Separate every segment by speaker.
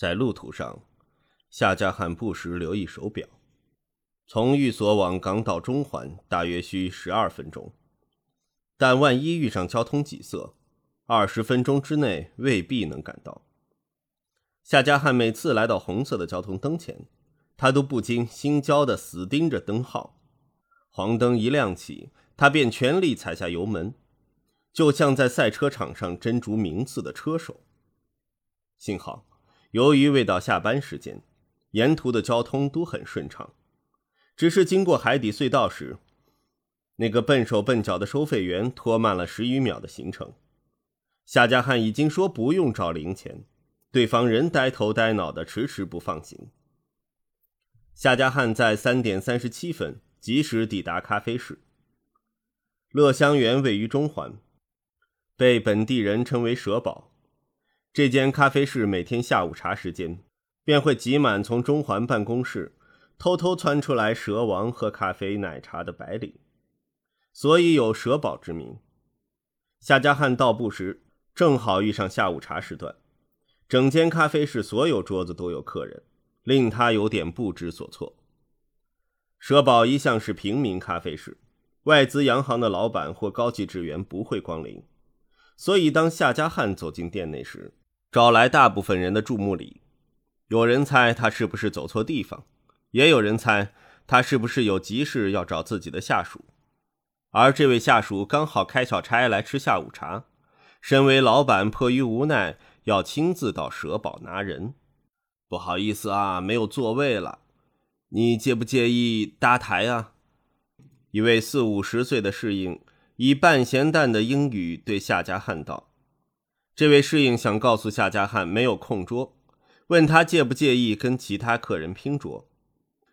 Speaker 1: 在路途上，夏家汉不时留意手表，从寓所往港岛中环大约需十二分钟，但万一遇上交通挤塞，二十分钟之内未必能赶到。夏家汉每次来到红色的交通灯前，他都不禁心焦的死盯着灯号，黄灯一亮起，他便全力踩下油门，就像在赛车场上争逐名次的车手。幸好。由于未到下班时间，沿途的交通都很顺畅。只是经过海底隧道时，那个笨手笨脚的收费员拖慢了十余秒的行程。夏家汉已经说不用找零钱，对方仍呆头呆脑的，迟迟不放行。夏家汉在三点三十七分及时抵达咖啡室。乐香园位于中环，被本地人称为“蛇堡”。这间咖啡室每天下午茶时间，便会挤满从中环办公室偷偷窜出来蛇王喝咖啡奶茶的白领，所以有“蛇堡”之名。夏家汉到埠时，正好遇上下午茶时段，整间咖啡室所有桌子都有客人，令他有点不知所措。蛇堡一向是平民咖啡室，外资洋行的老板或高级职员不会光临，所以当夏家汉走进店内时，招来大部分人的注目礼，有人猜他是不是走错地方，也有人猜他是不是有急事要找自己的下属，而这位下属刚好开小差来吃下午茶，身为老板迫于无奈要亲自到蛇堡拿人，不好意思啊，没有座位了，你介不介意搭台啊？一位四五十岁的侍应以半咸淡的英语对夏家汉道。这位侍应想告诉夏家汉没有空桌，问他介不介意跟其他客人拼桌，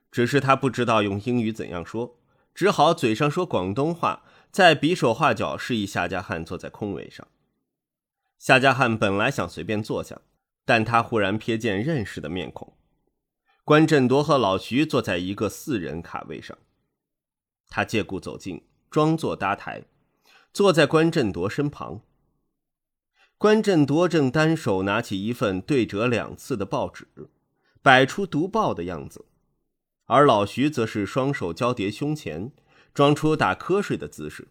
Speaker 1: 只是他不知道用英语怎样说，只好嘴上说广东话，再比手画脚示意夏家汉坐在空位上。夏家汉本来想随便坐下，但他忽然瞥见认识的面孔，关振铎和老徐坐在一个四人卡位上，他借故走近，装作搭台，坐在关振铎身旁。关振铎正单手拿起一份对折两次的报纸，摆出读报的样子，而老徐则是双手交叠胸前，装出打瞌睡的姿势。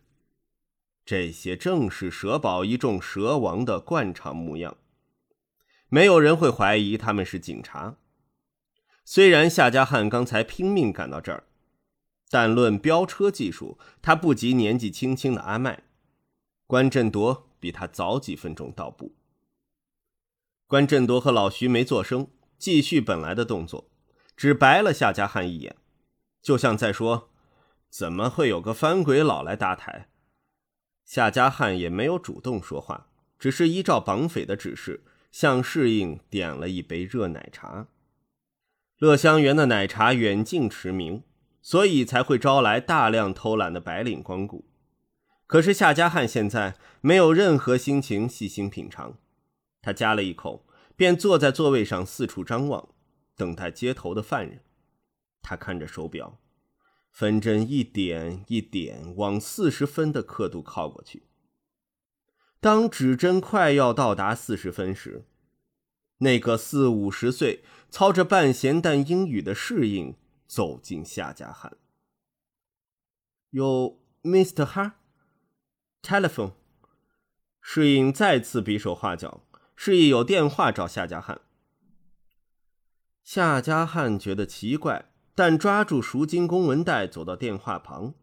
Speaker 1: 这些正是蛇堡一众蛇王的惯常模样。没有人会怀疑他们是警察。虽然夏家汉刚才拼命赶到这儿，但论飙车技术，他不及年纪轻轻的阿麦。关振铎。比他早几分钟到步。关振铎和老徐没作声，继续本来的动作，只白了夏家汉一眼，就像在说：“怎么会有个翻鬼佬来搭台？”夏家汉也没有主动说话，只是依照绑匪的指示，向侍应点了一杯热奶茶。乐香园的奶茶远近驰名，所以才会招来大量偷懒的白领光顾。可是夏家汉现在没有任何心情细心品尝，他夹了一口，便坐在座位上四处张望，等待接头的犯人。他看着手表，分针一点一点往四十分的刻度靠过去。当指针快要到达四十分时，那个四五十岁、操着半咸淡英语的侍应走进夏家汉。有 Mister 哈。Telephone，侍应再次比手画脚，示意有电话找夏家汉。夏家汉觉得奇怪，但抓住赎金公文袋走到电话旁，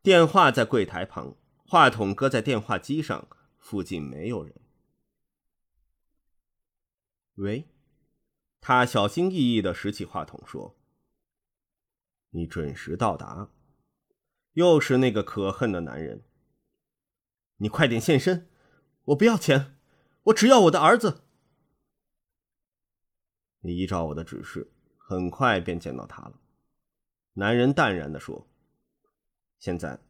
Speaker 1: 电话在柜台旁，话筒搁在电话机上，附近没有人。喂，他小心翼翼的拾起话筒说：“你准时到达。”又是那个可恨的男人。你快点现身！我不要钱，我只要我的儿子。你依照我的指示，很快便见到他了。男人淡然的说：“现在，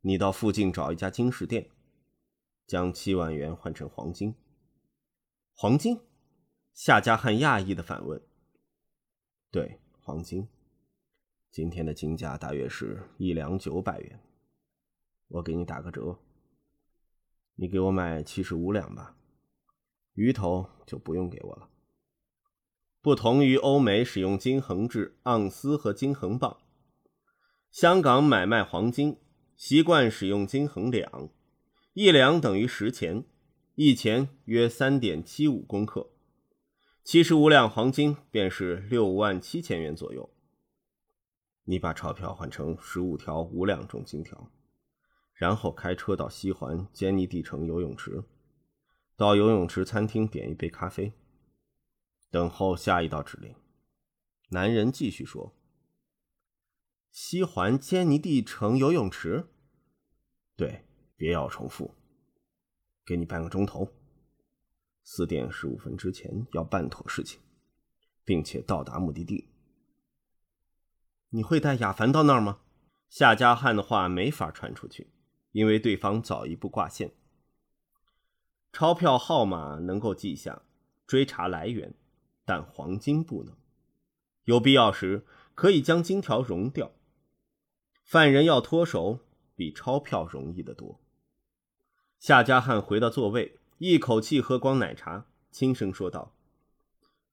Speaker 1: 你到附近找一家金饰店，将七万元换成黄金。”黄金？夏家汉讶异的反问：“对，黄金。今天的金价大约是一两九百元，我给你打个折。”你给我买七十五两吧，鱼头就不用给我了。不同于欧美使用金衡制盎司和金衡磅，香港买卖黄金习惯使用金衡两，一两等于十钱，一钱约三点七五公克，七十五两黄金便是六万七千元左右。你把钞票换成十五条五两重金条，然后开车到西环坚尼地城游泳池，到游泳池餐厅点一杯咖啡。等候下一道指令。男人继续说：“西环坚尼地城游泳池，对，别要重复。给你半个钟头，四点十五分之前要办妥事情，并且到达目的地。你会带亚凡到那儿吗？”夏家汉的话没法传出去，因为对方早一步挂线。钞票号码能够记下，追查来源。但黄金不能，有必要时可以将金条熔掉。犯人要脱手，比钞票容易得多。夏家汉回到座位，一口气喝光奶茶，轻声说道：“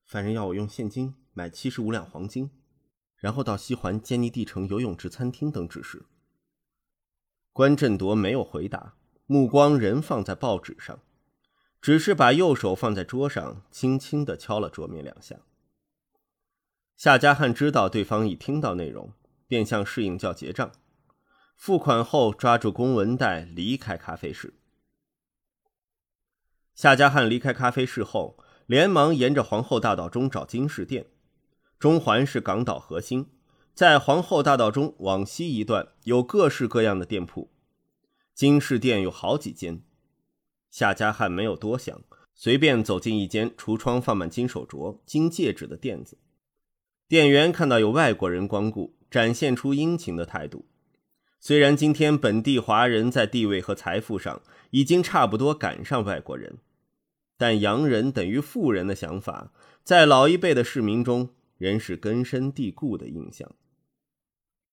Speaker 1: 犯人要我用现金买七十五两黄金，然后到西环坚尼地城游泳池餐厅等指示。”关振铎没有回答，目光仍放在报纸上。只是把右手放在桌上，轻轻地敲了桌面两下。夏家汉知道对方已听到内容，便向侍应叫结账。付款后，抓住公文袋离开咖啡室。夏家汉离开咖啡室后，连忙沿着皇后大道中找金饰店。中环是港岛核心，在皇后大道中往西一段有各式各样的店铺，金饰店有好几间。夏家汉没有多想，随便走进一间橱窗放满金手镯、金戒指的店子。店员看到有外国人光顾，展现出殷勤的态度。虽然今天本地华人在地位和财富上已经差不多赶上外国人，但洋人等于富人的想法，在老一辈的市民中仍是根深蒂固的印象。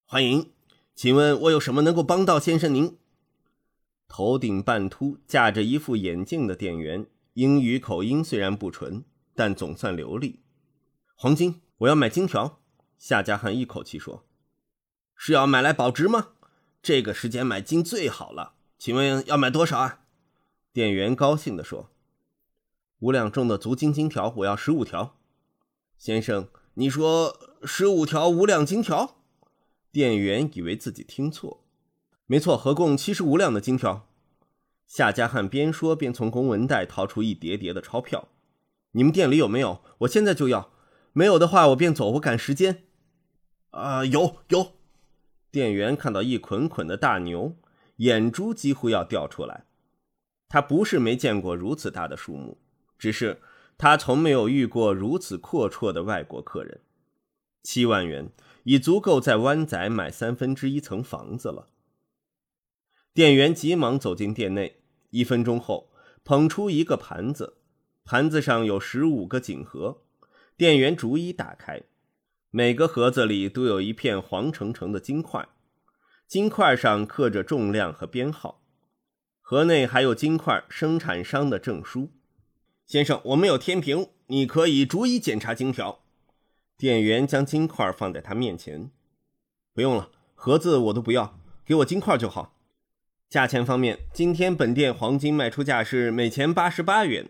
Speaker 1: 欢迎，请问我有什么能够帮到先生您？头顶半秃、架着一副眼镜的店员，英语口音虽然不纯，但总算流利。黄金，我要买金条。夏家汉一口气说：“是要买来保值吗？这个时间买金最好了。请问要买多少啊？”店员高兴地说：“五两重的足金金条，我要十五条。”先生，你说十五条五两金条？店员以为自己听错。没错，合共七十五两的金条。夏家汉边说边从公文袋掏出一叠叠的钞票。你们店里有没有？我现在就要。没有的话，我便走，我赶时间。啊，有有。店员看到一捆捆的大牛，眼珠几乎要掉出来。他不是没见过如此大的数目，只是他从没有遇过如此阔绰的外国客人。七万元已足够在湾仔买三分之一层房子了。店员急忙走进店内，一分钟后捧出一个盘子，盘子上有十五个锦盒。店员逐一打开，每个盒子里都有一片黄澄澄的金块，金块上刻着重量和编号。盒内还有金块生产商的证书。先生，我们有天平，你可以逐一检查金条。店员将金块放在他面前。不用了，盒子我都不要，给我金块就好。价钱方面，今天本店黄金卖出价是每钱八十八元，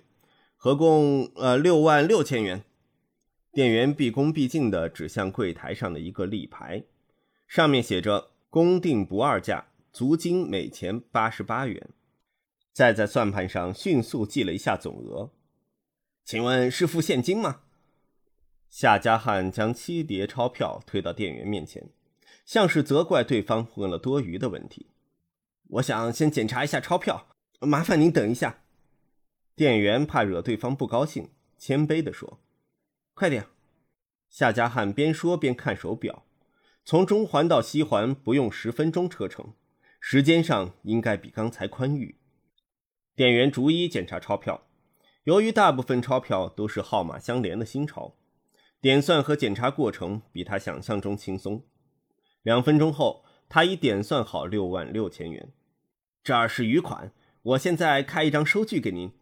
Speaker 1: 合共呃六万六千元。店员毕恭毕敬地指向柜台上的一个立牌，上面写着“公定不二价，足金每钱八十八元”。再在算盘上迅速记了一下总额。请问是付现金吗？夏家汉将七叠钞票推到店员面前，像是责怪对方问了多余的问题。我想先检查一下钞票，麻烦您等一下。店员怕惹对方不高兴，谦卑地说：“快点。”夏家汉边说边看手表，从中环到西环不用十分钟车程，时间上应该比刚才宽裕。店员逐一检查钞票，由于大部分钞票都是号码相连的新钞，点算和检查过程比他想象中轻松。两分钟后。他已点算好六万六千元，这儿是余款。我现在开一张收据给您。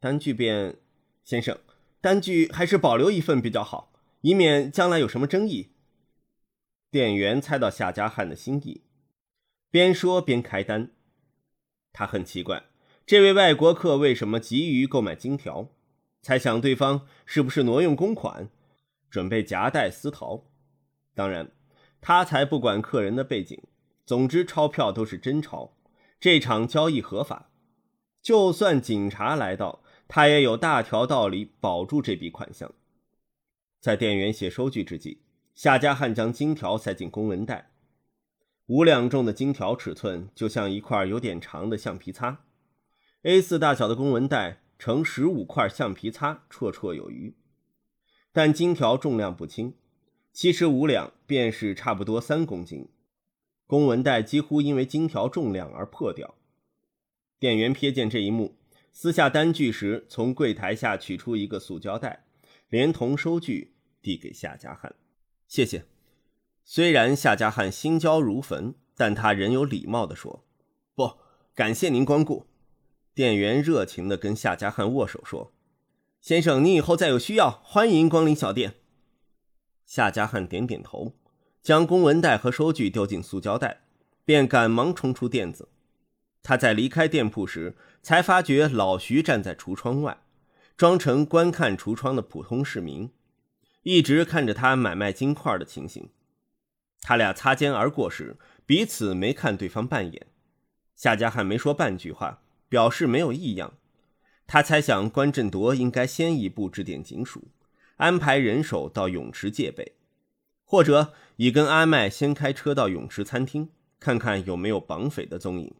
Speaker 1: 单据便，先生，单据还是保留一份比较好，以免将来有什么争议。店员猜到夏家汉的心意，边说边开单。他很奇怪，这位外国客为什么急于购买金条，猜想对方是不是挪用公款，准备夹带私逃。当然，他才不管客人的背景，总之钞票都是真钞，这场交易合法。就算警察来到，他也有大条道理保住这笔款项。在店员写收据之际，夏家汉将金条塞进公文袋。五两重的金条尺寸就像一块有点长的橡皮擦，A4 大小的公文袋乘十五块橡皮擦绰绰有余。但金条重量不轻，七十五两便是差不多三公斤。公文袋几乎因为金条重量而破掉。店员瞥见这一幕。撕下单据时，从柜台下取出一个塑胶袋，连同收据递给夏家汉。谢谢。虽然夏家汉心焦如焚，但他仍有礼貌地说：“不，感谢您光顾。”店员热情地跟夏家汉握手说：“先生，您以后再有需要，欢迎光临小店。”夏家汉点点头，将公文袋和收据丢进塑胶袋，便赶忙冲出店子。他在离开店铺时，才发觉老徐站在橱窗外，装成观看橱窗的普通市民，一直看着他买卖金块的情形。他俩擦肩而过时，彼此没看对方半眼。夏家汉没说半句话，表示没有异样。他猜想关振铎应该先一步致电警署，安排人手到泳池戒备，或者已跟阿麦先开车到泳池餐厅，看看有没有绑匪的踪影。